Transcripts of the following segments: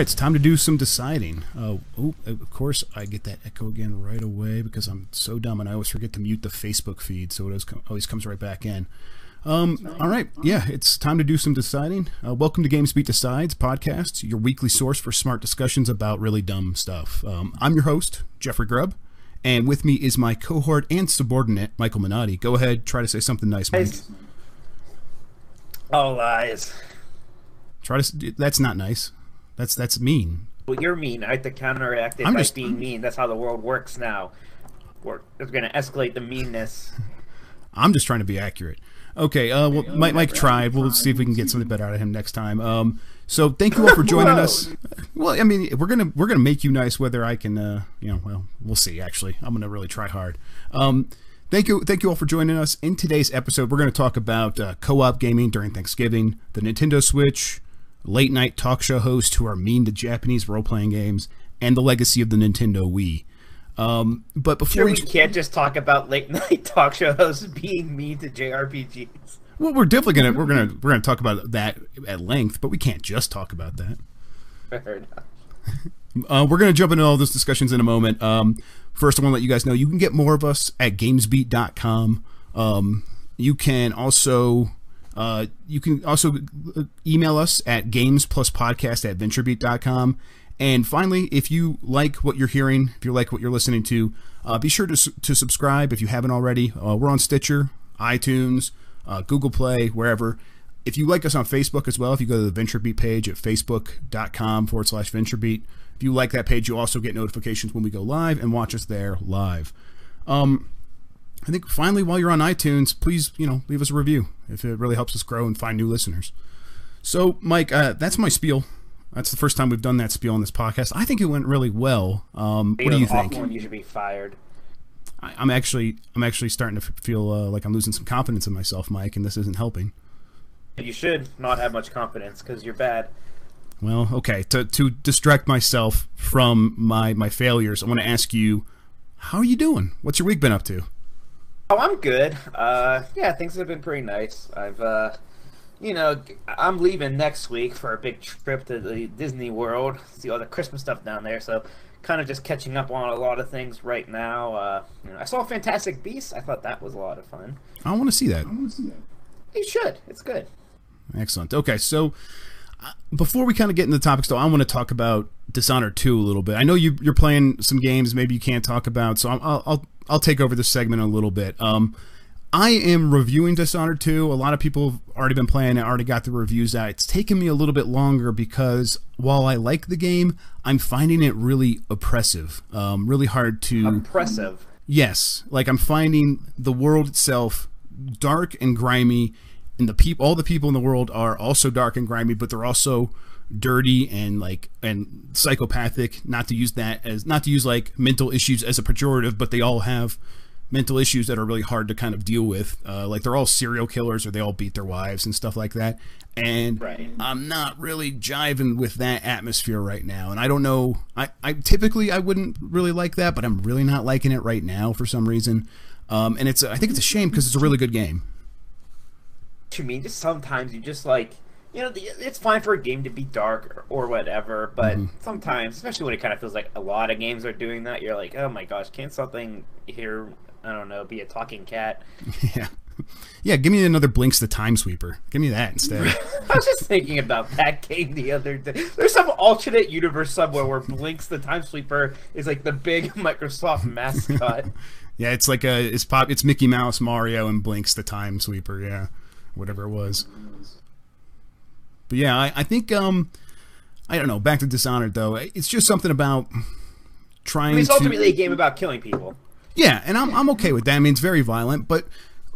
Right, it's time to do some deciding. Uh, oh, of course, I get that echo again right away because I'm so dumb and I always forget to mute the Facebook feed, so it always, com- always comes right back in. Um, all right, yeah, it's time to do some deciding. Uh, welcome to GamesBeat Decides podcast, your weekly source for smart discussions about really dumb stuff. Um, I'm your host, Jeffrey Grubb, and with me is my cohort and subordinate, Michael Minotti. Go ahead, try to say something nice, Mike. All lies. Try to. That's not nice. That's that's mean. Well, you're mean. I have to counteract it I'm by just- being mean. That's how the world works now. We're, we're going to escalate the meanness. I'm just trying to be accurate. Okay, uh, well, Mike, Mike tried. We'll see if we can get something better out of him next time. Um, so thank you all for joining us. Well, I mean, we're gonna we're gonna make you nice whether I can, uh, you know, well, we'll see. Actually, I'm gonna really try hard. Um, thank you, thank you all for joining us. In today's episode, we're gonna talk about uh, co-op gaming during Thanksgiving, the Nintendo Switch, late night talk show hosts who are mean to Japanese role playing games, and the legacy of the Nintendo Wii. Um, but before Sure, we, we can't just talk about late night talk show hosts being mean to JRPGs. Well, we're definitely gonna we're gonna we're gonna talk about that at length, but we can't just talk about that. Fair enough. Uh, we're gonna jump into all those discussions in a moment. Um, first, I want to let you guys know you can get more of us at GamesBeat.com. Um, you can also uh, you can also email us at gamespluspodcast at venturebeat.com. And finally, if you like what you're hearing, if you like what you're listening to, uh, be sure to, to subscribe if you haven't already. Uh, we're on Stitcher, iTunes, uh, Google Play, wherever. If you like us on Facebook as well, if you go to the VentureBeat page at facebook.com forward slash VentureBeat, if you like that page, you'll also get notifications when we go live and watch us there live. Um, I think finally, while you're on iTunes, please, you know, leave us a review if it really helps us grow and find new listeners. So, Mike, uh, that's my spiel. That's the first time we've done that spiel on this podcast. I think it went really well. Um, what do you think? And you should be fired. I, I'm actually, I'm actually starting to feel uh, like I'm losing some confidence in myself, Mike, and this isn't helping. You should not have much confidence because you're bad. Well, okay. To to distract myself from my my failures, I want to ask you, how are you doing? What's your week been up to? Oh, I'm good. Uh, yeah, things have been pretty nice. I've, uh, you know, I'm leaving next week for a big trip to the Disney World, see all the Christmas stuff down there. So, kind of just catching up on a lot of things right now. Uh, you know, I saw Fantastic Beasts. I thought that was a lot of fun. I want to see that. You should. It's good. Excellent. Okay, so uh, before we kind of get into the topics, though, I want to talk about Dishonored 2 a little bit. I know you, you're playing some games maybe you can't talk about, so I'll, I'll, I'll, take over this segment a little bit. Um, I am reviewing Dishonored 2. A lot of people have already been playing it, already got the reviews out. It's taken me a little bit longer because while I like the game, I'm finding it really oppressive, um, really hard to. Impressive. Yes, like I'm finding the world itself dark and grimy, and the people, all the people in the world are also dark and grimy, but they're also dirty and like and psychopathic. Not to use that as not to use like mental issues as a pejorative, but they all have mental issues that are really hard to kind of deal with. Uh, like they're all serial killers or they all beat their wives and stuff like that. And Right. I'm not really jiving with that atmosphere right now. And I don't know. I, I typically I wouldn't really like that, but I'm really not liking it right now for some reason. Um, and it's I think it's a shame because it's a really good game. to me? Just sometimes you just like, you know, it's fine for a game to be dark or, or whatever, but Mm-hmm. sometimes, especially when it kind of feels like a lot of games are doing that, you're like, oh my gosh, can't something here, I don't know, be a talking cat? yeah, yeah. Give me another Blinx the Time Sweeper. Give me that instead. I was just thinking about that game the other day. There's some alternate universe somewhere where Blinx the Time Sweeper is like the big Microsoft mascot. yeah, it's like a it's pop. It's Mickey Mouse, Mario, and Blinx the Time Sweeper. Yeah, whatever it was. But yeah, I, I think um, I don't know. Back to Dishonored though. It's just something about trying I mean, it's to. ultimately a game about killing people. Yeah, and I'm I'm okay with that. I mean, it's very violent, but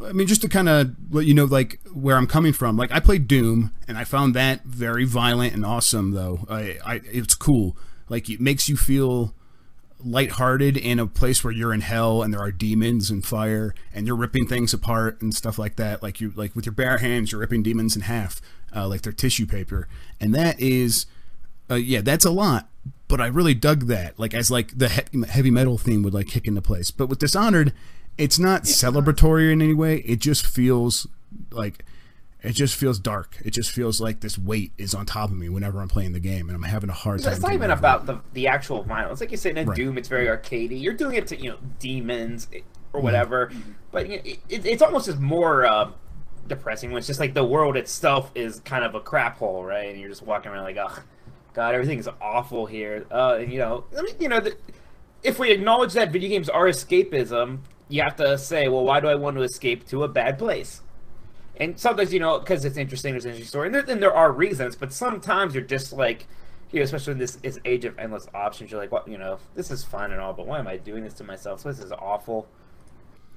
I mean, just to kind of let you know, like where I'm coming from. Like I played Doom, and I found that very violent and awesome. Though I, I it's cool. Like it makes you feel lighthearted in a place where you're in hell and there are demons and fire and you're ripping things apart and stuff like that. Like you like with your bare hands, you're ripping demons in half, uh, like they're tissue paper, and that is uh, yeah, that's a lot. But I really dug that, like as like the he- heavy metal theme would like kick into place. But with Dishonored, it's not celebratory in any way. It just feels like it just feels dark. It just feels like this weight is on top of me whenever I'm playing the game, and I'm having a hard time. It's not even about the the actual violence. Like you said in Right. Doom, it's very arcadey. You're doing it to you know demons or Mm-hmm. whatever, but you know, it, it's almost just more uh, depressing when it's just like the world itself is kind of a crap hole, right? And you're just walking around like, oh, God, everything's awful here. Uh, and you know, I mean, you know, the, if we acknowledge that video games are escapism, you have to say, well, why do I want to escape to a bad place? And sometimes, you know, because it's interesting, there's an interesting story, and there, and there are reasons, but sometimes you're just like, you know, especially in this, this age of endless options, you're like, what, you know, this is fun and all, but why am I doing this to myself? So this is awful.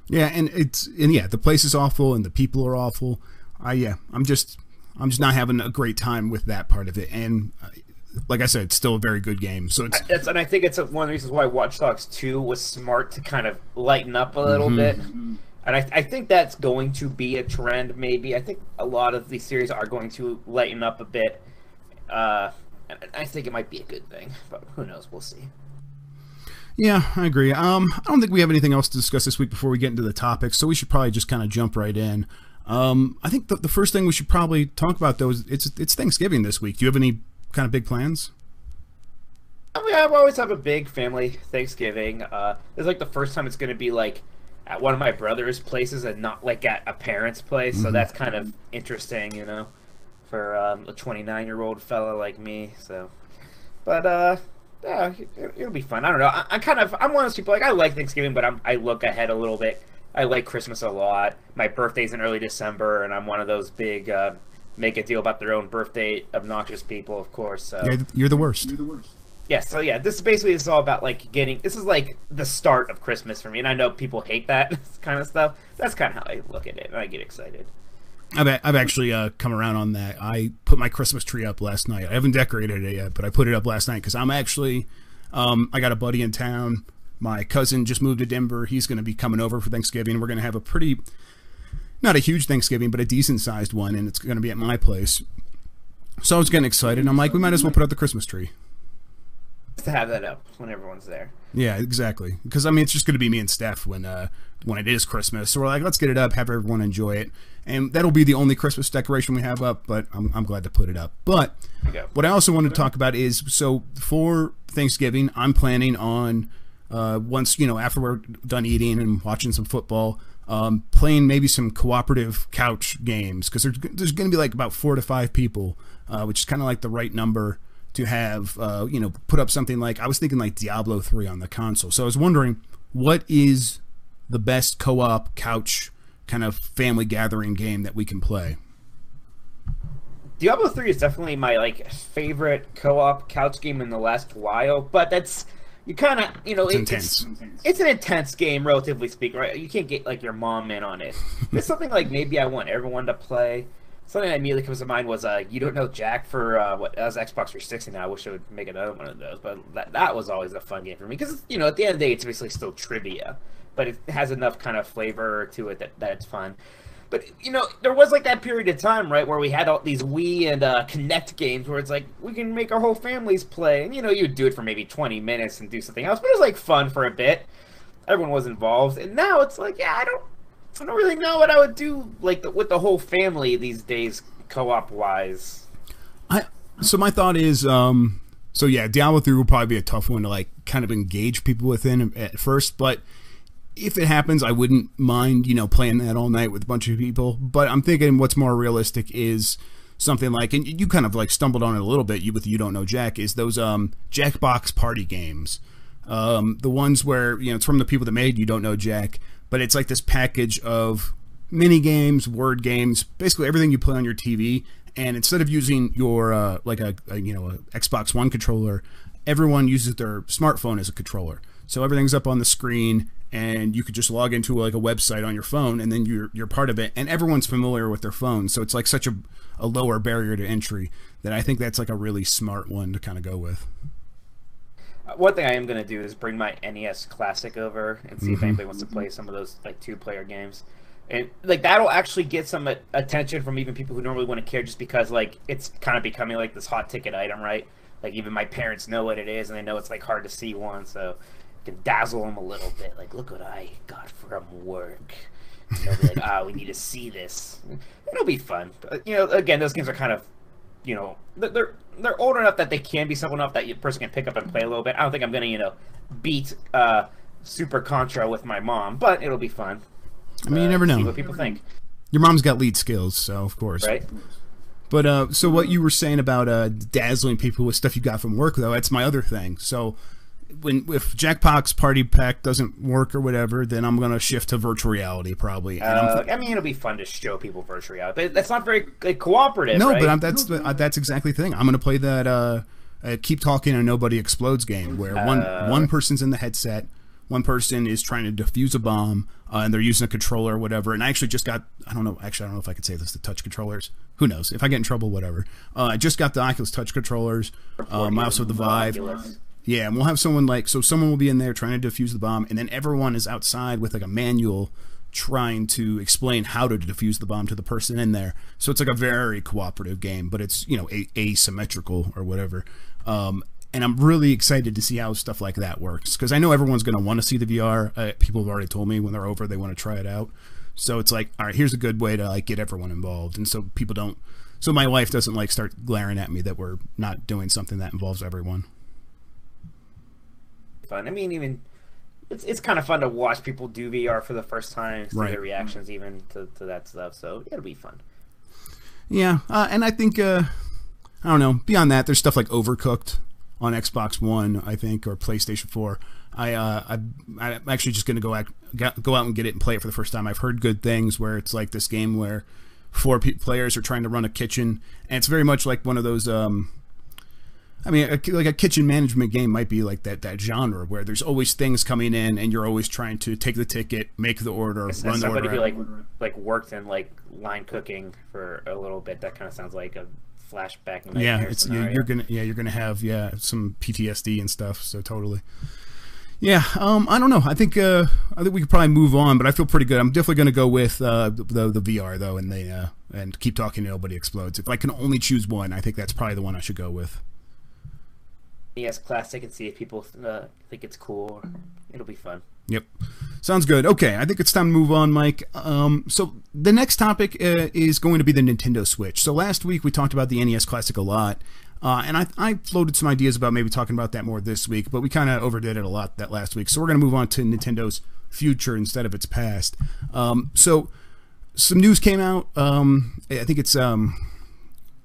Yeah, and it's and yeah, the place is awful and the people are awful. I yeah, I'm just I'm just not having a great time with that part of it. And uh, like I said, it's still a very good game. So it's That's, and I think it's one of the reasons why Watch Dogs 2 was smart to kind of lighten up a little bit. And I, I think that's going to be a trend, maybe. I think a lot of these series are going to lighten up a bit. Uh, and I think it might be a good thing, but who knows? We'll see. yeah, I agree. Um, I don't think we have anything else to discuss this week before we get into the topics, so we should probably just kind of jump right in. Um, I think the, the first thing we should probably talk about though is it's it's Thanksgiving this week. Do you have any kind of big plans? I mean, I always have a big family Thanksgiving. Uh, is like the first time it's going to be like at one of my brother's places and not like at a parent's place. So that's kind of interesting, you know, for um, a 29 year old fella like me. So, but uh, yeah, it, it'll be fun. I don't know. I, I'm kind of I'm one of those people like I like Thanksgiving, but I'm I look ahead a little bit. I like Christmas a lot. My birthday's in early December, and I'm one of those big uh, make a deal about their own birthday obnoxious people, of course. So You're, the worst. you're the worst. Yeah, so yeah, this is basically is all about like getting this is like the start of Christmas for me, and I know people hate that kind of stuff. That's kind of how I look at it, and I get excited. I've, I've actually uh, come around on that. I put my Christmas tree up last night. I haven't decorated it yet, but I put it up last night because I'm actually, um, I got a buddy in town. My cousin just moved to Denver. He's going to be coming over for Thanksgiving. We're going to have a pretty, not a huge Thanksgiving, but a decent sized one, and it's going to be at my place. So I was getting excited. I'm like, we might as well put up the Christmas tree. To have that up when everyone's there. Yeah, exactly. Because I mean, it's just going to be me and Steph when uh, when it is Christmas. So we're like, let's get it up, have everyone enjoy it, and that'll be the only Christmas decoration we have up. But I'm, I'm glad to put it up. But what I also wanted to talk about is so for Thanksgiving, I'm planning on uh, once you know after we're done eating and watching some football. Um, playing maybe some cooperative couch games because there's, there's going to be like about four to five people, uh, which is kind of like the right number to have, uh, you know, put up something like I was thinking like Diablo 3 on the console. So I was wondering what is the best co op couch kind of family gathering game that we can play? Diablo 3 is definitely my like favorite co-op couch game in the last while, but that's you kind of you know It's it- intense. It's, it's an intense game, relatively speaking, right? You can't get like your mom in on it. it's something like maybe I want everyone to play. Something that immediately comes to mind was uh, you don't know Jack for uh, what as Xbox 360 now. I wish I would make another one of those, but that that was always a fun game for me because you know at the end of the day it's basically still trivia, but it has enough kind of flavor to it that that it's fun. But you know, there was like that period of time, right, where we had all these Wii and uh, Kinect games, where it's like we can make our whole families play, and you know, you'd do it for maybe twenty minutes and do something else, but it was like fun for a bit. Everyone was involved, and now it's like, yeah, I don't, I don't really know what I would do like the, with the whole family these days, co-op wise. I so my thought is um so yeah, Diablo 3 will probably be a tough one to like kind of engage people within at first, but if it happens, I wouldn't mind, you know, playing that all night with a bunch of people. But I'm thinking what's more realistic is something like and you kind of like stumbled on it a little bit you with you don't know Jack is those um Jackbox party games. Um the ones where, you know, it's from the people that made you don't know Jack, but it's like this package of mini games, word games, basically everything you play on your TV. And instead of using your uh, like a, a you know a Xbox One controller, everyone uses their smartphone as a controller. So everything's up on the screen, and you could just log into like a website on your phone, and then you're you're part of it. And everyone's familiar with their phone, so it's like such a, a lower barrier to entry that I think that's like a really smart one to kind of go with. One thing I am gonna do is bring my NES Classic over and see if anybody wants to play some of those like two-player games, and like that'll actually get some attention from even people who normally wouldn't care, just because like it's kind of becoming like this hot ticket item, right? Like even my parents know what it is, and they know it's like hard to see one, so you can dazzle them a little bit. Like, look what I got from work. they'll be like, "Ah, we need to see this." It'll be fun. But, you know, again, those games are kind of, you know, they're they're old enough that they can be simple enough that a person can pick up and play a little bit. I don't think I'm gonna, you know, beat uh, Super Contra with my mom, but it'll be fun. I mean, you never know. See what people think, Your mom's got lead skills, so of course. right? But uh, so what you were saying about uh, dazzling people with stuff you got from work, though, that's my other thing. So when if Jackbox Party Pack doesn't work or whatever, then I'm gonna shift to virtual reality probably. And I'm Uh, I mean, it'll be fun to show people virtual reality, but that's not very like, cooperative. No, right? but I'm, that's the, uh, that's exactly the thing. I'm going to play that uh, uh, keep talking and nobody explodes game where one Uh. one person's in the headset, one person is trying to defuse a bomb, uh, and they're using a controller or whatever. And I actually just got I don't know actually I don't know if I could say this the touch controllers. Who knows? If I get in trouble, whatever. Uh, I just got the Oculus touch controllers. I also have the Vive. Oculus. Yeah, and we'll have someone like so someone will be in there trying to defuse the bomb, and then everyone is outside with like a manual trying to explain how to defuse the bomb to the person in there. So it's like a very cooperative game, but it's you know asymmetrical or whatever. Um, and I'm really excited to see how stuff like that works because I know everyone's going to want to see the VR. Uh, people have already told me when they're over they want to try it out. So it's like, all right, here's a good way to like get everyone involved, and so people don't. So my wife doesn't like start glaring at me that we're not doing something that involves everyone. Fun. I mean, even it's it's kind of fun to watch people do VR for the first time, see Right. their reactions even to, to that stuff. So it'll be fun. Yeah, uh, and I think uh, I don't know. Beyond that, there's stuff like Overcooked on Xbox One, I think, or PlayStation Four. I, uh, I I'm actually just gonna go out go out and get it and play it for the first time. I've heard good things where it's like this game where four players are trying to run a kitchen, and it's very much like one of those. Um, I mean, a, like a kitchen management game might be like that that genre where there's always things coming in, and you're always trying to take the ticket, make the order, As run the somebody order. who out. like like worked in like line cooking for a little bit, that kind of sounds like a flashback. yeah it's scenario. you're gonna yeah you're gonna have yeah some ptsd and stuff so totally yeah um i don't know i think uh i think we could probably move on but i feel pretty good i'm definitely gonna go with uh the the vr though and they uh and keep talking nobody explodes if i can only choose one i think that's probably the one i should go with NES Classic and see if people uh, think it's cool. It'll be fun. Yep. Sounds good. Okay, I think it's time to move on, Mike. Um, so the next topic uh, is going to be the Nintendo Switch. So last week we talked about the NES Classic a lot, uh, and I, I floated some ideas about maybe talking about that more this week, but we kind of overdid it a lot that last week. So we're going to move on to Nintendo's future instead of its past. Um, so some news came out. Um, I think it's um,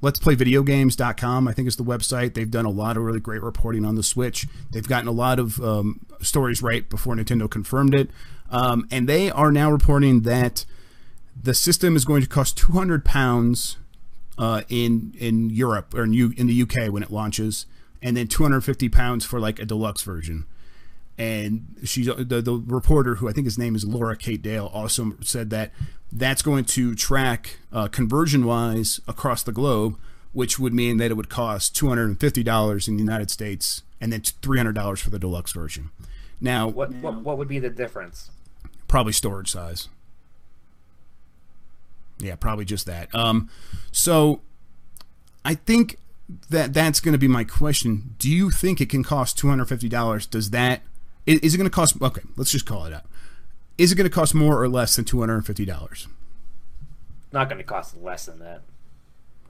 Let's Play Videogames.com, I think is the website. They've done a lot of really great reporting on the Switch. They've gotten a lot of um, stories right before Nintendo confirmed it. Um, and they are now reporting that the system is going to cost 200 pounds uh, in in Europe or in, U- in the UK when it launches, and then 250 pounds for like a deluxe version. And she's the, the reporter, who I think his name is Laura Kate Dale, also said that that's going to track uh, conversion wise across the globe, which would mean that it would cost $250 in the United States and then $300 for the deluxe version. Now, What what what would be the difference? probably storage size. Yeah, probably just that. Um, so I think that that's going to be my question. Do you think it can cost two hundred fifty dollars? Does that is, is it going to cost? Okay, let's just call it out. Is it going to cost more or less than two hundred and fifty dollars? Not going to cost less than that.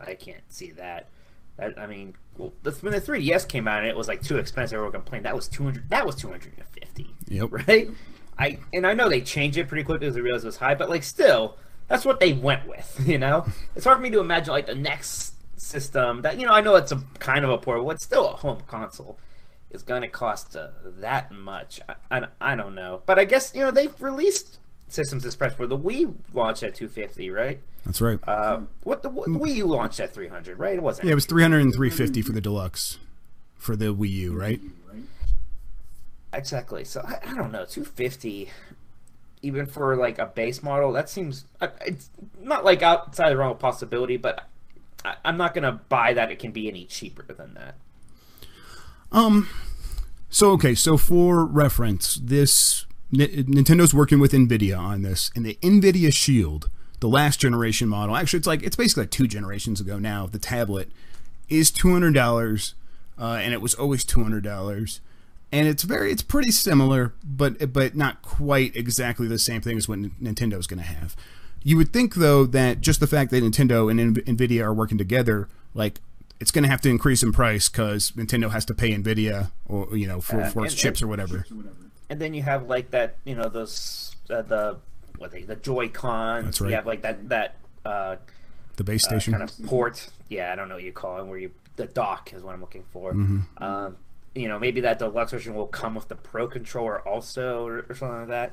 I can't see that. That I mean, well, the, when the 3DS came out and it was like too expensive, everyone complained. That was 200. That was 250. Yep. Right. I and I know they changed it pretty quickly because they realized it was high, but like still, that's what they went with. You know, it's hard for me to imagine like the next system that you know I know it's a kind of a portable, but it's still a home console. Is going to cost uh, that much. I, I, I don't know, but I guess you know they've released systems this price for the Wii launched at 250, right? That's right. Uh, what the what, Wii U launched at 300, right? It wasn't. yeah, it was 300 and 350 for the deluxe for the Wii U, right? Exactly. So I, I don't know, 250 even for like a base model, that seems it's not like outside the realm of possibility, but I, I'm not going to buy that it can be any cheaper than that. Um. So okay, so for reference, this Nintendo's working with Nvidia on this, and the Nvidia Shield, the last generation model, actually it's like it's basically like two generations ago now. The tablet is two hundred dollars, uh, and it was always two hundred dollars. and it's very it's pretty similar, but but not quite exactly the same thing as what Nintendo's going to have. You would think though that just the fact that Nintendo and Nvidia are working together, like it's going to have to increase in price because Nintendo has to pay Nvidia or you know for, uh, for its and, chips and, or whatever. And then you have like that, you know, those uh, the what they the Joy Con. That's right. You have like that that uh, the base uh, station kind of port. Yeah, I don't know what you call it. Where you the dock is what I'm looking for. Mm-hmm. Um, you know, maybe that deluxe version will come with the Pro controller also, or, or something like that.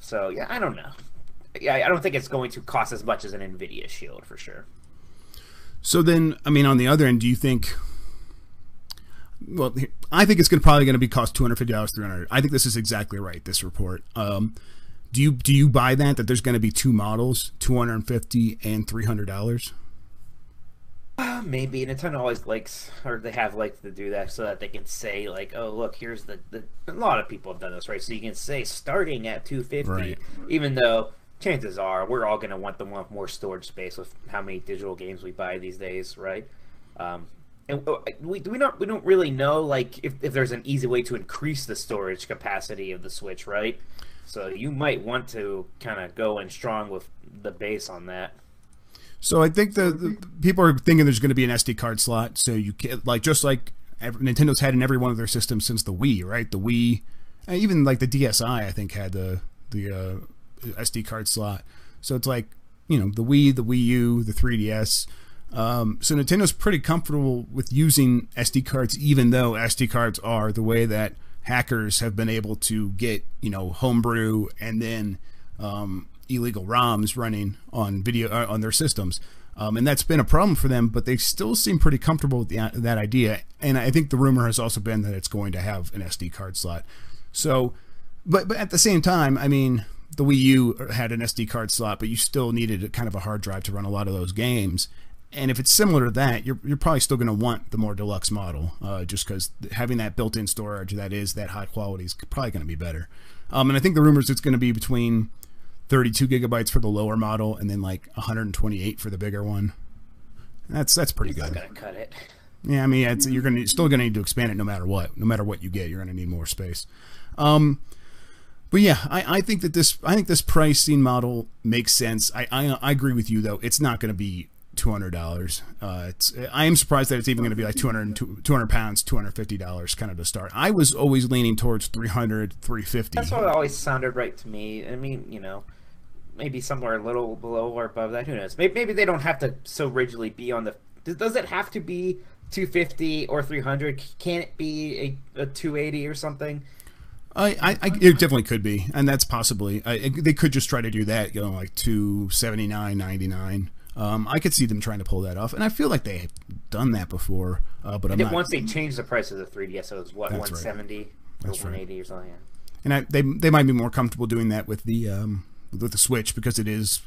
So yeah, I don't know. Yeah, I don't think it's going to cost as much as an Nvidia Shield for sure. So then, I mean, on the other end, do you think? Well, I think it's going to probably going to be cost two hundred fifty dollars, three hundred. I think this is exactly right. This report. Um, do you do you buy that that there's going to be two models, two hundred and fifty and three hundred dollars? Uh, maybe Nintendo always likes, or they have liked to do that so that they can say like, "Oh, look, here's the." the a lot of people have done this, right? So you can say starting at two fifty, right. even though chances are we're all going to want the more storage space with how many digital games we buy these days, right? Um, and uh, we we don't we don't really know like if, if there's an easy way to increase the storage capacity of the Switch, right? So you might want to kind of go in strong with the base on that. So I think the, the people are thinking there's going to be an SD card slot, so you can like just like Nintendo's had in every one of their systems since the Wii, right? The Wii, even like the DSi, I think had the the uh, SD card slot. So it's like, you know, the Wii, the Wii U, the 3DS. Um, so Nintendo's pretty comfortable with using SD cards, even though SD cards are the way that hackers have been able to get, you know, homebrew and then um, illegal ROMs running on video uh, on their systems. Um, and that's been a problem for them, but they still seem pretty comfortable with the, that idea. And I think the rumor has also been that it's going to have an SD card slot. So, but but at the same time, I mean, the Wii U had an SD card slot, but you still needed a kind of a hard drive to run a lot of those games. And if it's similar to that, you're, you're probably still going to want the more deluxe model, uh, just because having that built-in storage that is that high quality is probably going to be better. Um, and I think the rumors it's going to be between 32 gigabytes for the lower model and then like 128 for the bigger one. That's that's pretty good. Not gonna cut it. Yeah, I mean, it's, you're gonna still gonna need to expand it no matter what. No matter what you get, you're gonna need more space. Um, but yeah, I, I think that this I think this pricing model makes sense. I I, I agree with you though. It's not going to be two hundred dollars. Uh, it's I am surprised that it's even going to be like 200, 200 pounds, two hundred fifty dollars, kind of to start. I was always leaning towards 300 350 That's what always sounded right to me. I mean, you know, maybe somewhere a little below or above that. Who knows? Maybe, maybe they don't have to so rigidly be on the. Does it have to be 250 or 300? Can it be a, a 280 or something? I, I, I, it definitely could be, and that's possibly. I, they could just try to do that, you know, like two seventy nine ninety nine. Um, I could see them trying to pull that off, and I feel like they've done that before. Uh, but I'm not, once they changed the price of the 3DS, so it was what 170 right. or 180 right. or something. And I, they they might be more comfortable doing that with the um, with the Switch because it is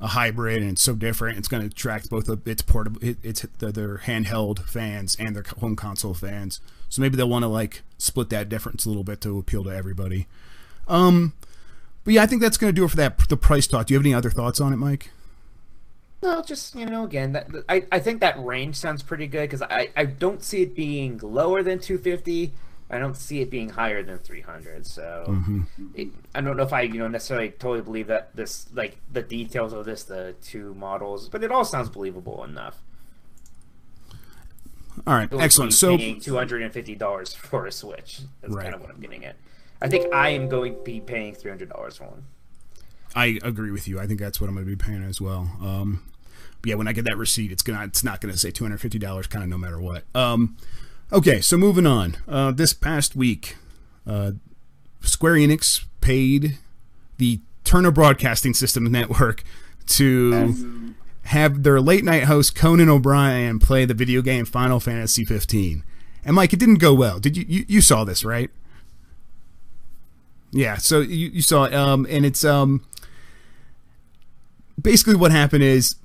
a hybrid and it's so different. It's going to attract both of its portable, it, it's the, their handheld fans and their home console fans. So maybe they'll want to like split that difference a little bit to appeal to everybody. Um, but yeah, I think that's going to do it for that the price talk. Do you have any other thoughts on it, Mike? No, just you know, again, that I, I think that range sounds pretty good because I, I don't see it being lower than 250 I don't see it being higher than 300. So mm-hmm. it, I don't know if I you know necessarily totally believe that this like the details of this the two models, but it all sounds believable enough. All right, excellent. So two hundred and fifty dollars for a Switch. That's right. kind of what I'm getting at. I think I am going to be paying three hundred dollars for one. I agree with you. I think that's what I'm going to be paying as well. Um, yeah, when I get that receipt, it's gonna it's not going to say two hundred fifty dollars, kind of no matter what. Um, Okay, so moving on. Uh, this past week, uh, Square Enix paid the Turner Broadcasting System Network to have their late night host Conan O'Brien play the video game Final Fantasy 15. And Mike, it didn't go well. Did you you, you saw this, right? Yeah, so you, you saw it, um, and it's um, basically what happened is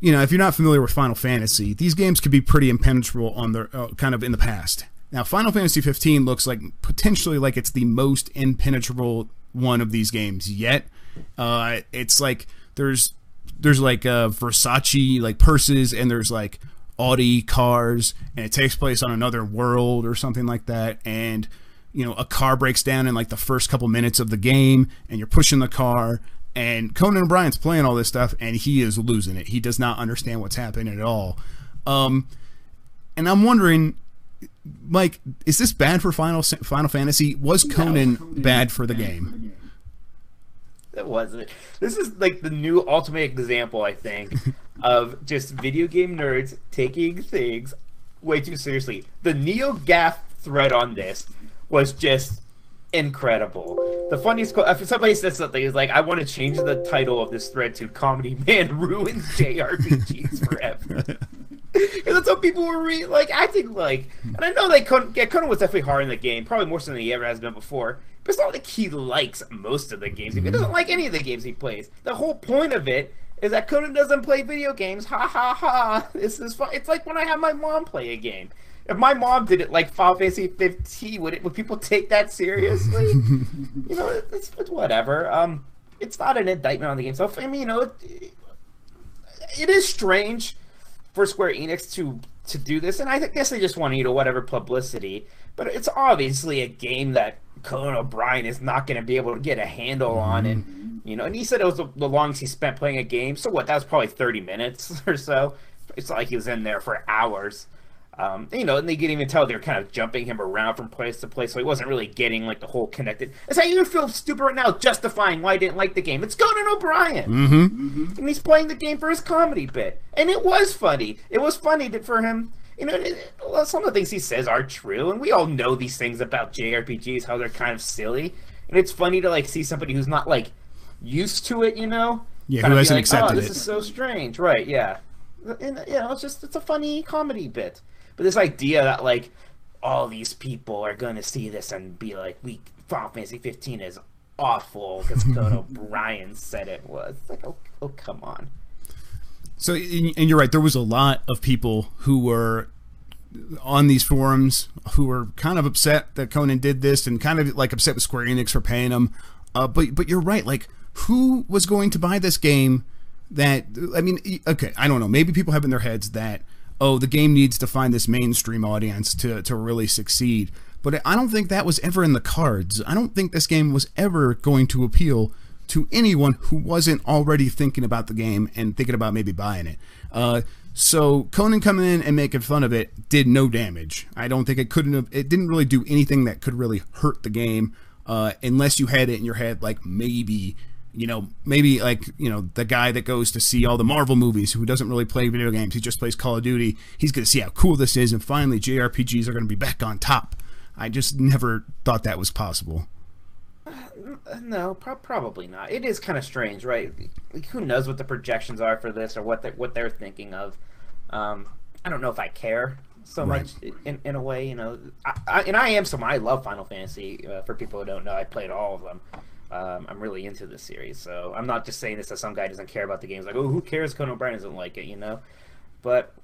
you know, if you're not familiar with Final Fantasy, these games could be pretty impenetrable on their uh, kind of in the past. Now, Final Fantasy 15 looks like potentially like it's the most impenetrable one of these games yet. Uh, it's like there's there's like uh, Versace like purses and there's like Audi cars and it takes place on another world or something like that and you know a car breaks down in like the first couple minutes of the game, and you're pushing the car, and Conan O'Brien's playing all this stuff, and he is losing it. He does not understand what's happening at all. Um, and I'm wondering, Mike, is this bad for Final Final Fantasy? Was Conan bad for the game? It wasn't. This is like the new ultimate example, I think, of just video game nerds taking things way too seriously. The NeoGAF thread on this was just incredible. The funniest quote, if somebody says something, is like, I want to change the title of this thread to Comedy Man Ruins JRPGs Forever. and that's what people were re- like acting like. And I know they couldn't. Yeah, Conan was definitely hard in the game, probably more so than he ever has been before. It's not like he likes most of the games. He doesn't like any of the games he plays. The whole point of it is that Conan doesn't play video games. Ha ha ha! This is fun. It's like when I have my mom play a game. If my mom did it like Final Fantasy 15, would it? Would people take that seriously? you know, it's, it's whatever. Um, it's not an indictment on the game. So I mean, you know, it, it is strange for Square Enix to to do this, and I guess they just want you know whatever publicity. But it's obviously a game that Conan O'Brien is not going to be able to get a handle on, and you know, and he said it was the, the longest he spent playing a game. So what? That was probably thirty minutes or so. It's not like he was in there for hours. Um, you know, and they can even tell they're kind of jumping him around from place to place, so he wasn't really getting like the whole connected. It's how you feel stupid right now, justifying why I didn't like the game. It's Conan O'Brien, mm-hmm. and he's playing the game for his comedy bit, and it was funny. It was funny to, for him. You know, well, some of the things he says are true, and we all know these things about JRPGs, how they're kind of silly, and it's funny to like see somebody who's not like used to it, you know. Yeah, who hasn't like, accepted oh, this it. This is so strange, right? Yeah, and you know, it's just it's a funny comedy bit. But this idea that like all these people are going to see this and be like, "We Final Fantasy 15 is awful," because Conan O'Brien said it was. It's like, oh, oh, come on. So, and you're right. There was a lot of people who were on these forums who were kind of upset that Conan did this, and kind of like upset with Square Enix for paying him. Uh, but but you're right. Like, who was going to buy this game? That I mean, okay, I don't know. Maybe people have in their heads that oh, the game needs to find this mainstream audience to, to really succeed. But I don't think that was ever in the cards. I don't think this game was ever going to appeal to anyone who wasn't already thinking about the game and thinking about maybe buying it. Uh, so Conan coming in and making fun of it did no damage. I don't think it couldn't have. It didn't really do anything that could really hurt the game, uh, unless you had it in your head like maybe you know, maybe like, you know, the guy that goes to see all the Marvel movies who doesn't really play video games, he just plays Call of Duty, he's going to see how cool this is, and finally JRPGs are going to be back on top. I just never thought that was possible. Uh, no, pro- probably not. It is kind of strange, right? Like, who knows what the projections are for this or what they what they're thinking of. Um, I don't know if I care so right. much in, in a way, you know. I, I, and I am someone I love Final Fantasy. Uh, for people who don't know, I played all of them. Um, I'm really into this series, so I'm not just saying this as some guy doesn't care about the games. Like, oh, who cares? Conan O'Brien doesn't like it, you know. But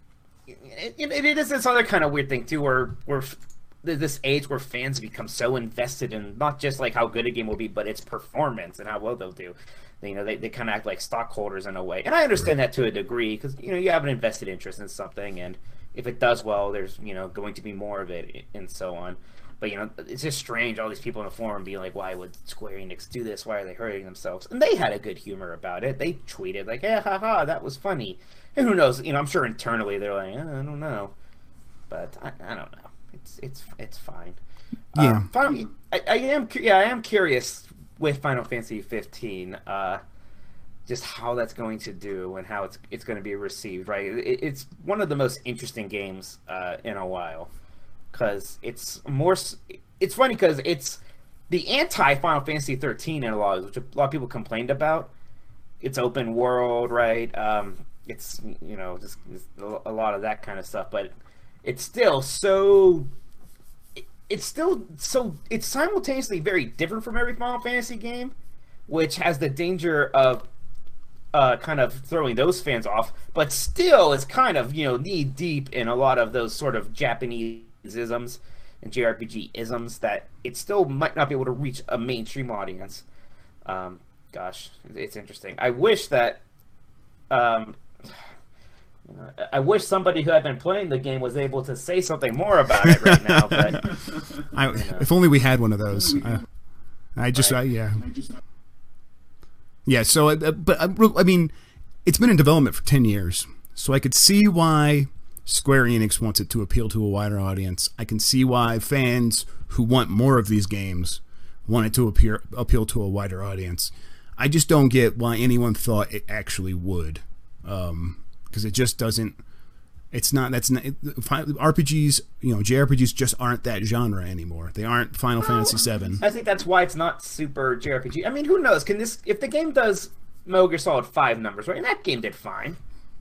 it, it, it is this other kind of weird thing too, where where this age where fans become so invested in not just like how good a game will be, but its performance and how well they'll do. You know, they, they kind of act like stockholders in a way, and I understand that to a degree because you know you have an invested interest in something, and if it does well, there's you know going to be more of it, and so on. But you know, it's just strange all these people in the forum being like, "Why would Square Enix do this? Why are they hurting themselves?" And they had a good humor about it. They tweeted like, "Yeah, haha, that was funny." And who knows? You know, I'm sure internally they're like, eh, "I don't know," but I, I don't know. It's it's it's fine. Yeah. Um, finally, I, I, am yeah I am curious with Final Fantasy 15. Uh, just how that's going to do and how it's it's going to be received. Right, it, it's one of the most interesting games uh, in a while because it's more. It's funny because it's the anti Final Fantasy 13 in a lot, which a lot of people complained about. It's open world, right? Um, it's you know just, just a lot of that kind of stuff, but it's still so. It's still so. It's simultaneously very different from every Final Fantasy game, which has the danger of uh, kind of throwing those fans off, but still is kind of you know knee deep in a lot of those sort of Japanese isms and JRPG isms that it still might not be able to reach a mainstream audience. Um, gosh, it's interesting. I wish that um, I wish somebody who had been playing the game was able to say something more about it right now. But I, if only we had one of those. Uh, I just, Right. I, yeah, yeah. So, uh, but uh, I mean, it's been in development for ten years, so I could see why Square Enix wants it to appeal to a wider audience. I can see why fans who want more of these games want it to appear appeal to a wider audience. I just don't get why anyone thought it actually would, because it just doesn't. It's not. That's not. It, RPGs. You know, JRPGs just aren't that genre anymore. They aren't Final Fantasy VII. I think that's why it's not super JRPG. I mean, who knows? Can this if the game does Gear Solid five numbers, right? And that game did fine,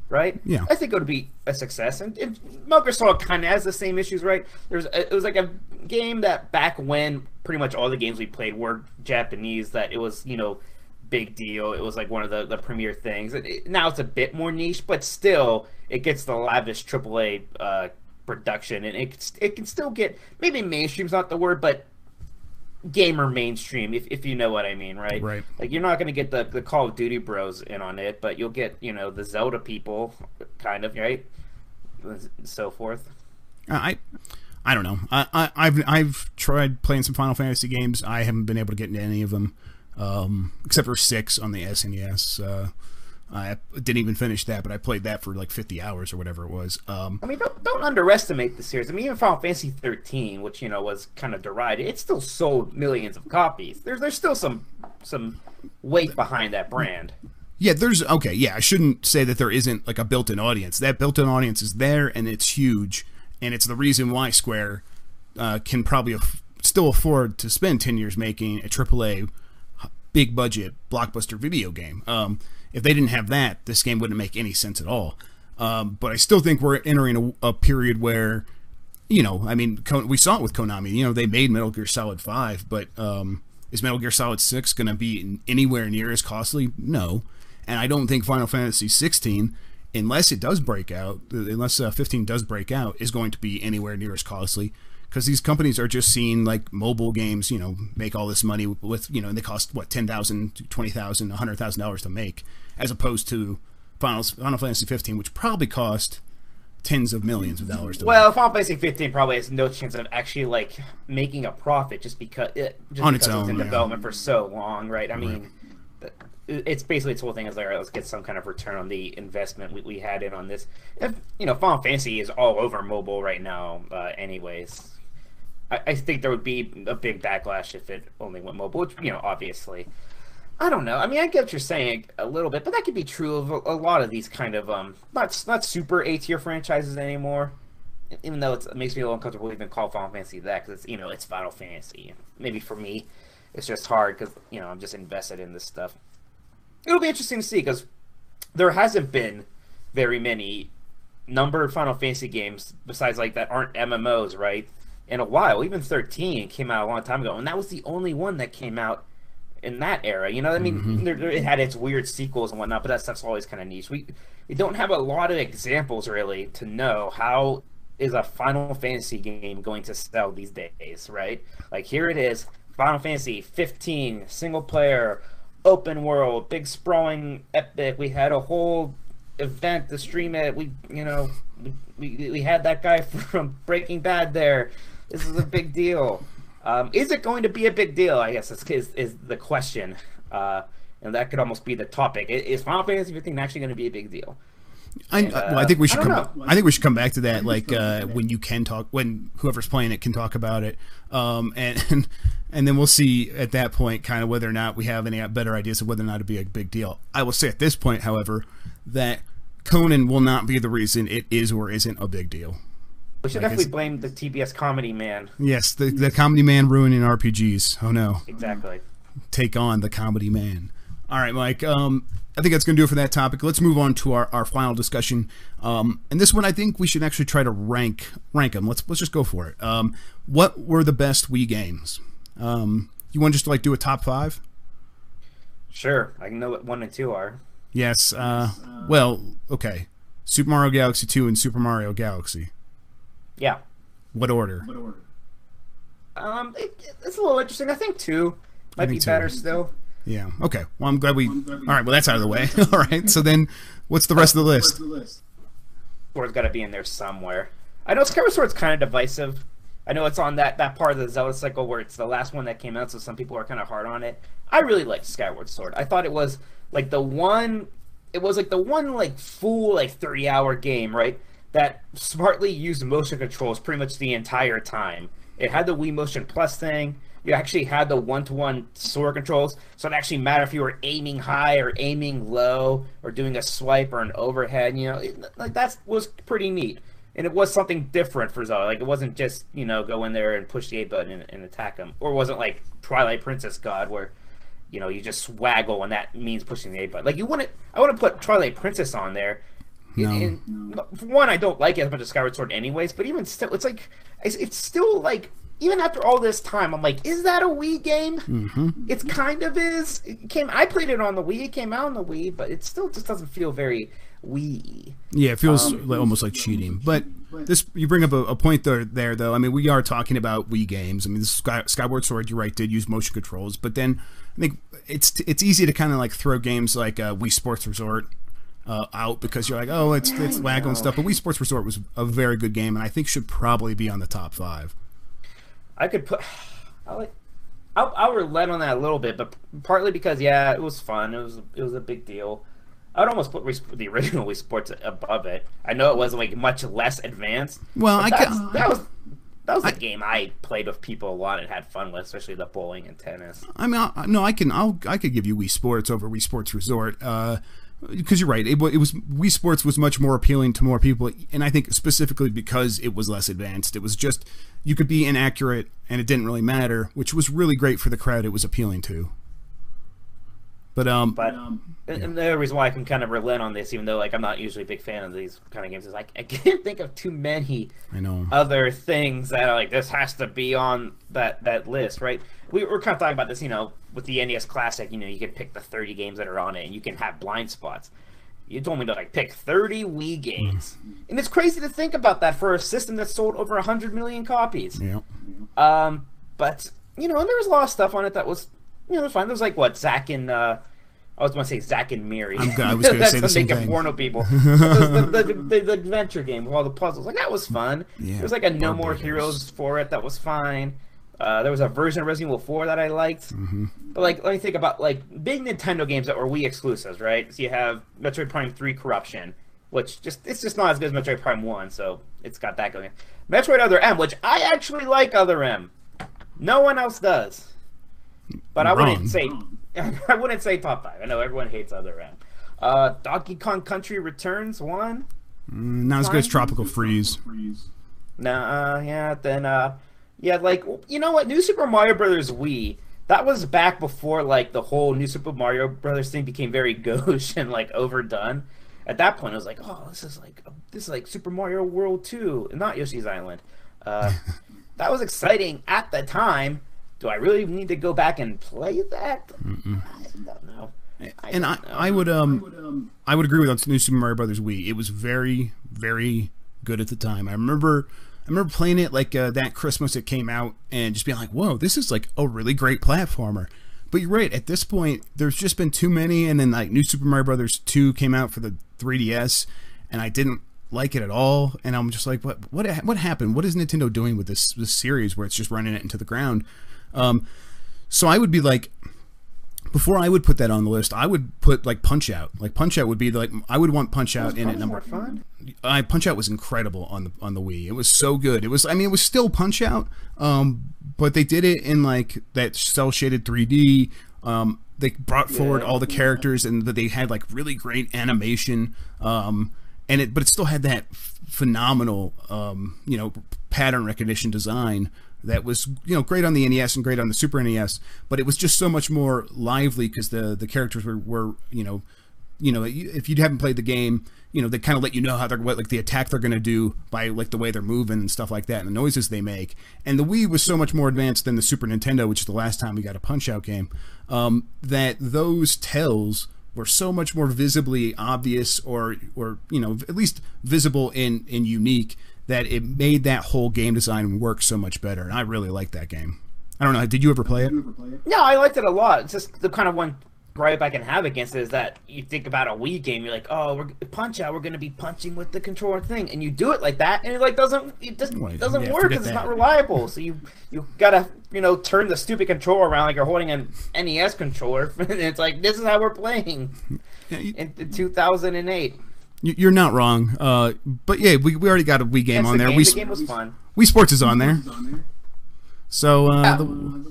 right? Yeah. I think it would be a success. And if Gear Solid kind of has the same issues, right? There's it was like a game that back when pretty much all the games we played were Japanese. That it was you know big deal. It was like one of the, the premier things. It- it- now it's a bit more niche, but still it gets the lavish AAA uh, production, and it it can still get maybe mainstream's not the word, but gamer mainstream, if, if you know what I mean, right? Right. Like you're not going to get the, the Call of Duty bros in on it, but you'll get you know the Zelda people, kind of right, and so forth. I, I don't know. I, I, I've I've tried playing some Final Fantasy games. I haven't been able to get into any of them, um, except for six on the SNES. Uh, I didn't even finish that, but I played that for like 50 hours or whatever it was. Um, I mean, don't, don't underestimate the series. I mean, even Final Fantasy 13, which you know was kind of derided, it still sold millions of copies. There's there's still some some weight behind that brand. yeah, there's okay. Yeah, I shouldn't say that there isn't like a built-in audience. That built-in audience is there, and it's huge, and it's the reason why Square uh, can probably aff- still afford to spend 10 years making a AAA big budget blockbuster video game. Um, if they didn't have that, this game wouldn't make any sense at all. Um, but I still think we're entering a, a period where, you know, I mean, we saw it with Konami. You know, they made Metal Gear Solid Five, but um, is Metal Gear Solid Six going to be anywhere near as costly? No, and I don't think Final Fantasy 16, unless it does break out, unless uh, 15 does break out, is going to be anywhere near as costly because these companies are just seeing like mobile games, you know, make all this money with, you know, and they cost what ten thousand, twenty thousand, a hundred thousand dollars to make, as opposed to Final Final Fantasy 15, which probably cost tens of millions of dollars to Well, Final Fantasy 15 probably has no chance of actually like making a profit just because it just On because its own, in yeah. development for so long, right? I mean, th- it's basically its whole thing is like, all right, let's get some kind of return on the investment we, we had in on this. If you know, Final Fantasy is all over mobile right now, uh, anyways. I, I think there would be a big backlash if it only went mobile, which you know, obviously. I don't know. I mean, I get what you're saying a little bit, but that could be true of a, a lot of these kind of um not not super A tier franchises anymore. Even though it makes me a little uncomfortable even call Final Fantasy that because it's you know it's Final Fantasy. Maybe for me, it's just hard because you know I'm just invested in this stuff. It'll be interesting to see because there hasn't been very many numbered Final Fantasy games besides like that aren't MMOs, right? In a while, even 13 came out a long time ago, and that was the only one that came out in that era. You know, I mean, mm-hmm. there, there- it had its weird sequels and whatnot, but that stuff's always kind of niche. We we don't have a lot of examples really to know how is a Final Fantasy game going to sell these days, right? Like here it is, Final Fantasy 15 single player, open world, big sprawling epic. We had a whole event to stream it. We you know we, we, we had that guy from Breaking Bad there. This is a big deal. Um, is it going to be a big deal? I guess is is, is the question, uh, and that could almost be the topic. Is Final Fantasy 15 actually going to be a big deal? I, Uh, well, I think we should I come. don't know. I think we should come back to that, like uh, when you can talk, when whoever's playing it can talk about it, um, and, and and then we'll see at that point, kind of whether or not we have any better ideas of whether or not it'd be a big deal. I will say at this point, however, that Conan will not be the reason it is or isn't a big deal. We should Like definitely it's- blame the TBS comedy man. Yes, the the comedy man ruining RPGs. Oh no. Exactly. take on the comedy man. All right, Mike. Um, I think that's going to do it for that topic. Let's move on to our, our final discussion. Um, and this one, I think we should actually try to rank rank them. Let's let's just go for it. Um, what were the best Wii games? Um, you want to just like do a top five? Sure, I know what one and two are. Yes. Uh, well, okay. Super Mario Galaxy 2 and Super Mario Galaxy. Yeah. What order? What order? Um, it, it's a little interesting. I think two might be think two. better still. Yeah. Okay. Well, I'm glad we. All right. Well, that's out of the way. All right. So then, what's the rest of the list? Sword's got to be in there somewhere. I know Skyward Sword's kind of divisive. I know it's on that, that part of the Zelda cycle where it's the last one that came out, so some people are kind of hard on it. I really liked Skyward Sword. I thought it was like the one, it was like the one like full like thirty hour game, right? That smartly used motion controls pretty much the entire time. It had the Wii Motion Plus thing. You actually had the one-to-one sword controls, so it actually mattered if you were aiming high or aiming low or doing a swipe or an overhead. You know, it, like that was pretty neat and it was something different for Zelda. Like it wasn't just you know go in there and push the A button and, and attack them, or it wasn't like Twilight Princess God where you know you just swaggle and that means pushing the A button. Like you wouldn't. I want to put Twilight Princess on there. No. And, and, for one, I don't like it as much as Skyward Sword, anyways. But even still, it's like it's, it's still like even after all this time, I'm like, is that a Wii game? Mm-hmm. It's kind of is. It came. I played it on the Wii. It came out on the Wii, but it still just doesn't feel very Wii. Yeah, it feels um, like, almost like cheating. But this, you bring up a, a, point there, there, though. I mean, we are talking about Wii games. I mean, Sky, Skyward Sword, you're right, did use motion controls, but then I think it's it's easy to kind of like throw games like uh, Wii Sports Resort uh, out because you're like, oh, it's it's lag and stuff. But Wii Sports Resort was a very good game, and I think should probably be on the top five. I could put. I like. I'll, I'll relent on that a little bit, but partly because yeah, it was fun. It was it was a big deal. I would almost put the original Wii Sports above it. I know it wasn't like much less advanced. Well, I that was that was a game I played with people a lot and had fun with, especially the bowling and tennis. I mean, I, no, I can, I'll, I could give you Wii Sports over Wii Sports Resort. Uh, because you're right, it, it, was Wii Sports was much more appealing to more people, and I think specifically because it was less advanced. It was just you could be inaccurate, and it didn't really matter, which was really great for the crowd. It was appealing to. But um, but um, and the other reason why I can kind of relent on this, even though like I'm not usually a big fan of these kind of games, is like I can't think of too many. I know other things that are like this has to be on that that list, right? We were kind of talking about this, you know, with the NES Classic. You know, you can pick the 30 games that are on it, and you can have blind spots. You told me to like pick 30 Wii games, mm. and it's crazy to think about that for a system that sold over 100 million copies. Yeah. Um, but you know, and there was a lot of stuff on it that was you know, it was fine. There was like what Zack and uh, I was going to say Zack and Miri. I'm, I was going to say the same thing. porno people. the, the, the, the, adventure game with all the puzzles, like that was fun. Yeah, there was like a No More Heroes for it that was fine. Uh, there was a version of Resident Evil 4 that I liked. Mm-hmm. But like, let me think about like big Nintendo games that were Wii exclusives, right? So you have Metroid Prime 3 Corruption, which just it's just not as good as Metroid Prime 1, so it's got that going. Metroid Other M, which I actually like Other M. No one else does. But Wrong. I wouldn't say I wouldn't say top five. I know everyone hates Other M. Uh, Donkey Kong Country Returns one. Mm, not as good as Tropical Freeze. Nah, uh, yeah. Then, uh, yeah, like you know what? New Super Mario Brothers Wii. That was back before like the whole New Super Mario Brothers thing became very gauche and like overdone. At that point, I was like, oh, this is like this is like Super Mario World two, not Yoshi's Island. Uh, that was exciting at the time do I really need to go back and play that? Mm-mm. I don't know. I and don't I, know. I would um, I would um, I would agree with on New Super Mario Brothers Wii. It was very, very good at the time. I remember, I remember playing it like uh, that Christmas it came out, and just being like, "Whoa, this is like a really great platformer." But you're right. At this point, there's just been too many, and then like New Super Mario Brothers Two came out for the 3DS, and I didn't like it at all. And I'm just like, what what what happened? What is Nintendo doing with this this series where it's just running it into the ground? Um, so I would be like, before I would put that on the list, I would put like Punch Out. Like Punch Out would be like I would want Punch Out in at number. Fun? I Punch Out was incredible on the on the Wii. It was so good. It was I mean it was still Punch Out, um, but they did it in like that cell shaded 3D. Um, they brought forward yeah. all the characters and that they had like really great animation. Um, and it but it still had that phenomenal um, you know pattern recognition design that was you know great on the NES and great on the Super NES, but it was just so much more lively because the the characters were, were you know you know if you haven't played the game you know they kind of let you know how they're what like the attack they're going to do by like the way they're moving and stuff like that and the noises they make. And the wii was so much more advanced than the super nintendo which is the last time we got a punch out game um, that those tells were so much more visibly obvious or or you know at least visible and and unique that it made that whole game design work so much better. And I really liked that game. I don't know. Did you ever play it? No, I liked it a lot. It's just the kind of one gripe I can have against it is that you think about a Wii game, you're like, oh, we're punch out, we're gonna be punching with the controller thing, and you do it like that, and it like doesn't it just Well, doesn't yeah, work because it's not reliable. So you you gotta you know turn the stupid controller around like you're holding an NES controller, and it's like this is how we're playing Yeah, you, in, in 2008. You- you're not wrong. Uh, but yeah, we, we already got a Wii game Yes, on the there. game, We the game was fun. Wii Sports is on there. So uh, Yeah. the,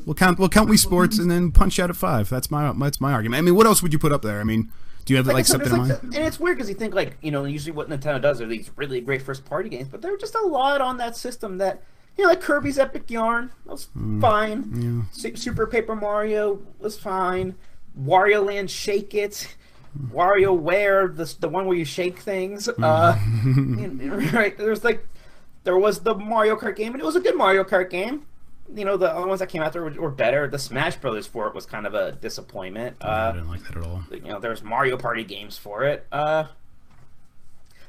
we'll count we'll count Wii Sports and then punch out at five. That's my that's my argument. I mean, what else would you put up there? I mean, do you have like, Like, something it's in mind? and it's weird because you think like you know usually what Nintendo does are these really great first party games, but there were just a lot on that system that you know like Kirby's Epic Yarn that was Mm. fine. Su- Super Paper Mario was fine. Wario Land Shake It. Wario Ware, the the one where you shake things. Uh, and- right? There's like there was the Mario Kart game, and it was a good Mario Kart game. You know, the other ones that came out there were, were better. The Smash Brothers for it was kind of a disappointment. I Uh, didn't like that at all. you know, there's Mario Party games for it. Uh,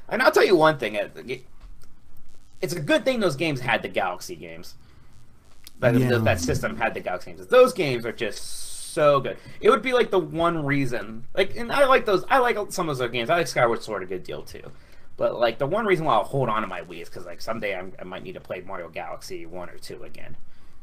and I'll tell you one thing: it- it- it's a good thing those games had the Galaxy games. That Yeah. that system had the Galaxy games. Those games are just so good. It would be like the one reason, like, and I like those. I like some of those games. I like Skyward Sword a good deal too. But like the one reason why I'll hold on to my Wii is because like someday I'm, I might need to play Mario Galaxy one or two again,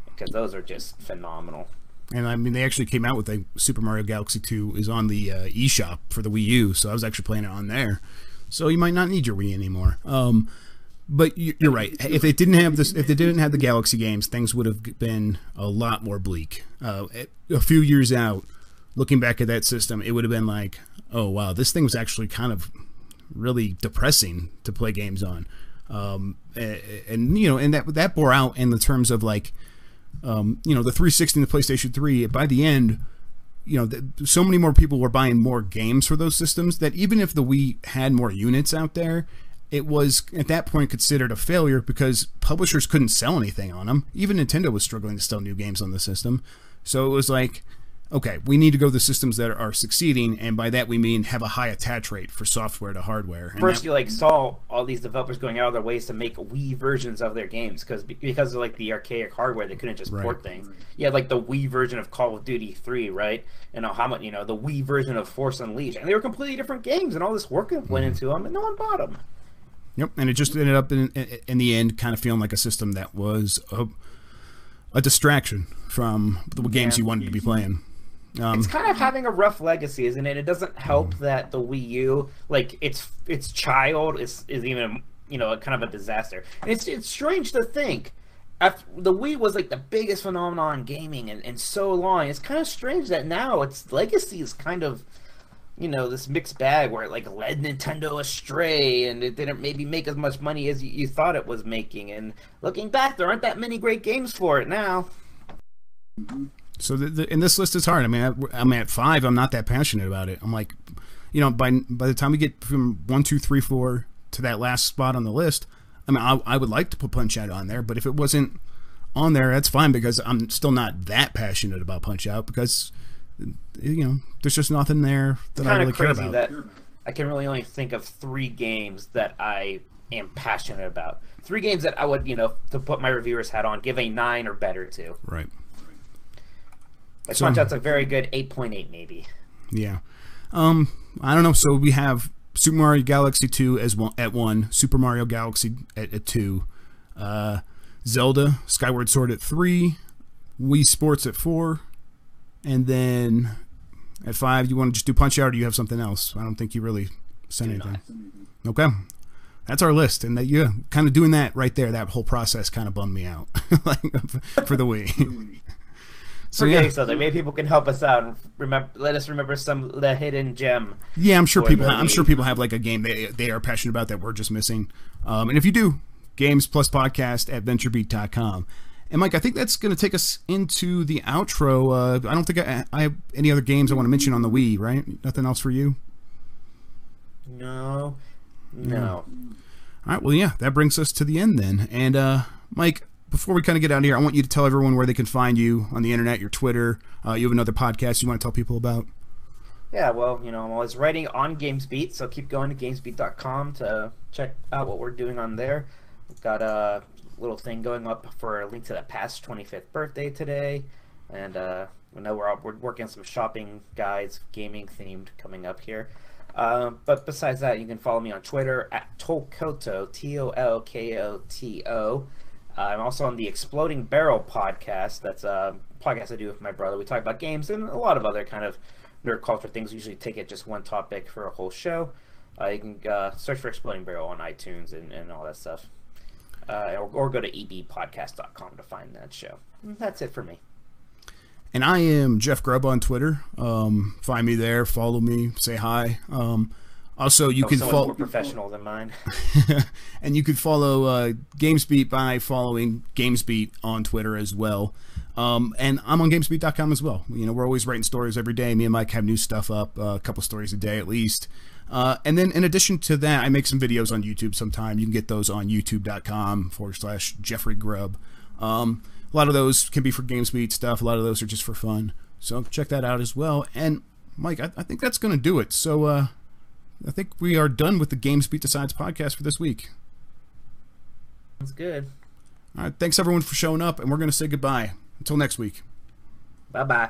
because those are just phenomenal. And I mean, they actually came out with a Super Mario Galaxy 2 is on the uh, eShop for the Wii U, so I was actually playing it on there. So you might not need your Wii anymore. Um, but you- you're right. If they didn't have this, if they didn't have the Galaxy games, things would have been a lot more bleak. Uh, a few years out, looking back at that system, it would have been like, oh wow, this thing was actually kind of really depressing to play games on. Um, and, and you know, and that that bore out in the terms of like um, you know, the 360 and the PlayStation 3, by the end, you know, th- so many more people were buying more games for those systems that even if the Wii had more units out there, it was at that point considered a failure because publishers couldn't sell anything on them. Even Nintendo was struggling to sell new games on the system. So it was like, okay, we need to go to systems that are succeeding, and by that we mean have a high attach rate for software to hardware. And First, that- you like saw all these developers going out of their ways to make Wii versions of their games because because of like the archaic hardware, they couldn't just Right. port things. You had like the Wii version of Call of Duty Three, right? And how much you know the Wii version of Force Unleashed, and they were completely different games, and all this work Mm-hmm. went into them, and no one bought them. Yep, and it just ended up in in, the end kind of feeling like a system that was a, a distraction from the games Yeah. you wanted to be playing. Um, It's kind of having a rough legacy, isn't it? It doesn't help that the Wii U, like its its child, is is even you know kind of a disaster. And it's it's strange to think. After, the Wii was like the biggest phenomenon in gaming in, in so long. It's kind of strange that now its legacy is kind of, you know, this mixed bag where it like led Nintendo astray and it didn't maybe make as much money as you, thought it was making. And looking back, there aren't that many great games for it now. so the, the, and this list is hard. I mean, I, I'm at five. I'm not that passionate about it. I'm like, you know, by by the time we get from one, two, three, four to that last spot on the list, I mean, I, I would like to put Punch Out on there, but if it wasn't on there, that's fine because I'm still not that passionate about Punch Out because, you know, there's just nothing there that I really care about. that I can really only think of three games that I am passionate about. Three games that I would, you know, to put my reviewer's hat on, give a nine or better to. Right. Like So- Punch Out's a very good eight point eight, maybe. Yeah. Um, I don't know. So we have Super Mario Galaxy 2 as one, at 1, Super Mario Galaxy at, at 2, uh, Zelda Skyward Sword at 3, Wii Sports at 4, and then at 5 you want to just do Punch Out or do you have something else? I don't think you really said anything. Okay. That's our list, and that yeah, kind of doing that right there. That whole process kind of bummed me out, like for the Wii. so Forgetting yeah, something. Maybe people can help us out and remember. Let us remember some the hidden gem. Yeah, I'm sure people. the I'm sure people have like a game they they are passionate about that we're just missing. Um, and if you do, games plus podcast at venturebeat.com. And Mike, I think that's going to take us into the outro. Uh, I don't think I, I have any other games I want to mention on the Wii. Right? Nothing else for you. No, no. All right. Well, yeah, that brings us to the end then. And uh, Mike, before we kind of get out of here, I want you to tell everyone where they can find you on the internet, your Twitter. Uh, you have another podcast you want to tell people about. Yeah, well, you know, I'm always writing on GamesBeat, so keep going to GamesBeat.com to check out what we're doing on there. We've got a little thing going up for a link to the past 25th birthday today. and uh, we know we're all, we're working on some shopping guides, gaming themed coming up here. Um, but besides that, you can follow me on Twitter at Tolkoto, T O L K O T O. Uh, I'm also on the Exploding Barrel podcast. That's a podcast I do with my brother. We talk about games and a lot of other kind of nerd culture things. We usually take it just one topic for a whole show. Uh, you can uh, search for Exploding Barrel on iTunes and, and all that stuff. Uh, or, or go to ebpodcast.com to find that show. That's it for me. And I am Jeff Grubb on Twitter. Um, find me there, follow me, say hi. Um, also, you Oh, can follow, more professional than mine. and you can follow uh, GamesBeat by following GamesBeat on Twitter as well. Um, and I'm on GamesBeat.com as well. You know, we're always writing stories every day. Me and Mike have new stuff up, uh, a couple stories a day at least. Uh, and then in addition to that, I make some videos on YouTube sometime. You can get those on youtube.com forward slash Jeffrey Grubb. Um, a lot of those can be for GamesBeat stuff. A lot of those are just for fun. So check that out as well. And Mike, I, I think that's going to do it. So uh, I think we are done with the GamesBeat Decides podcast for this week. Sounds good. All right, thanks everyone for showing up, and we're going to say goodbye. Until next week. Bye bye.